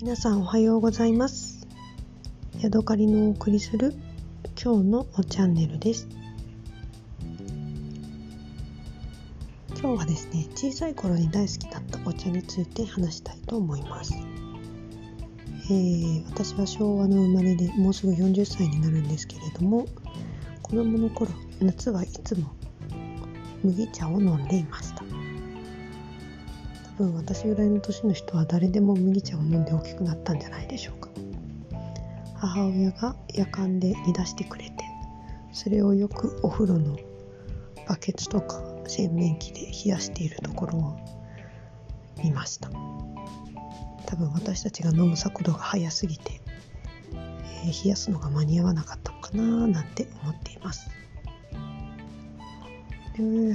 皆さんおはようございます。ヤドカリのお送りする今日のチャンネルです。今日はですね小さい頃に大好きだったお茶について話したいと思います、えー、私は昭和の生まれでもうすぐ40歳になるんですけれども子供の頃夏はいつも麦茶を飲んでいました。分私ぐらいの年の人は誰でも麦茶を飲んで大きくなったんじゃないでしょうか。母親が夜間で煮出してくれてそれをよくお風呂のバケツとか洗面器で冷やしているところを見ました。多分私たちが飲む速度が速すぎて、えー、冷やすのが間に合わなかったのかななんて思っています。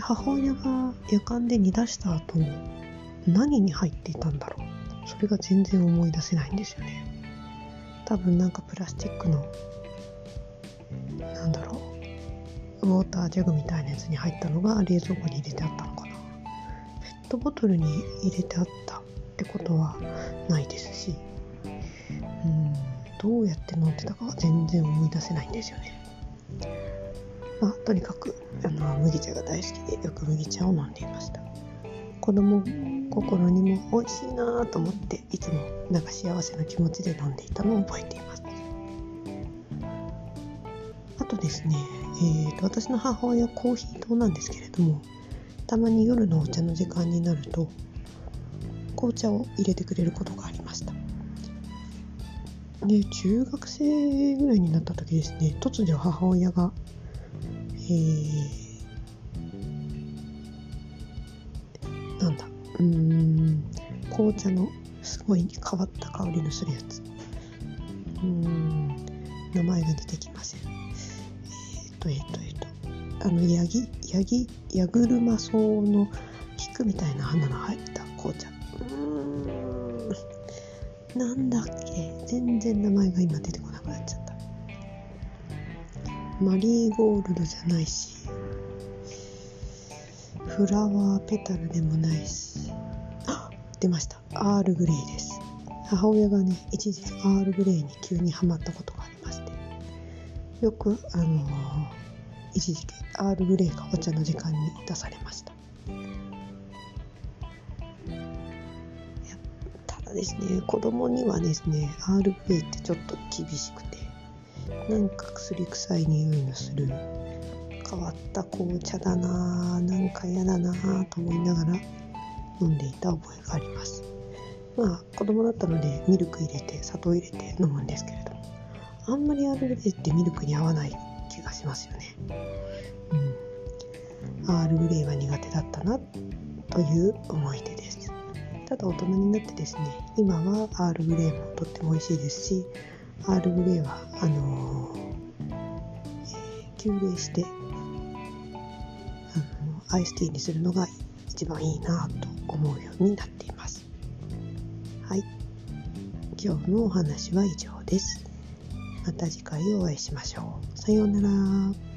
母親が夜間で煮出した後何に入っていたんだろう。それが全然思い出せないんですよね。多分なんかプラスチックのなんだろう。ウォータージャグみたいなやつに入ったのが冷蔵庫に入れてあったのかな。ペットボトルに入れてあったってことはないですし。うんどうやって飲んでたかは全然思い出せないんですよね。まあとにかくあの麦茶が大好きでよく麦茶を飲んでいました。子供心にも美味しいなと思っていつもなんか幸せな気持ちで飲んでいたのを覚えています。あとですね、えーと、私の母親はコーヒー糖なんですけれどもたまに夜のお茶の時間になると紅茶を入れてくれることがありました。で中学生ぐらいになった時ですね突如母親が、えーうん。紅茶のすごい変わった香りのするやつ。うん。名前が出てきません。えっ、ー、とえっ、ー、とえっ、ー、と。あのヤギヤギヤグルマ草の菊みたいな花が入った紅茶。うん。なんだっけ？全然名前が今出てこなくなっちゃった。マリーゴールドじゃないし。フラワーペタルでもないし。あ出ました。アールグレイです。母親がね一時アールグレイに急にはまったことがありまして。よくあのー、一時期アールグレイがお茶の時間に出されました。ただですね子供にはですねアールグレイってちょっと厳しくてなんか薬臭い匂いのする変わった紅茶だななんか嫌だなと思いながら飲んでいた覚えがあります。まあ子供だったのでミルク入れて砂糖入れて飲むんですけれどもあんまりアールグレイってミルクに合わない気がしますよね。うん。アールグレイは苦手だったなという思い出です。ただ大人になってですね今はアールグレイもとっても美味しいですしアールグレイはあのー、えー、急冷してアイスティーにするのが一番いいなと思うようになっています。はい。今日のお話は以上です。また次回お会いしましょう。さようなら。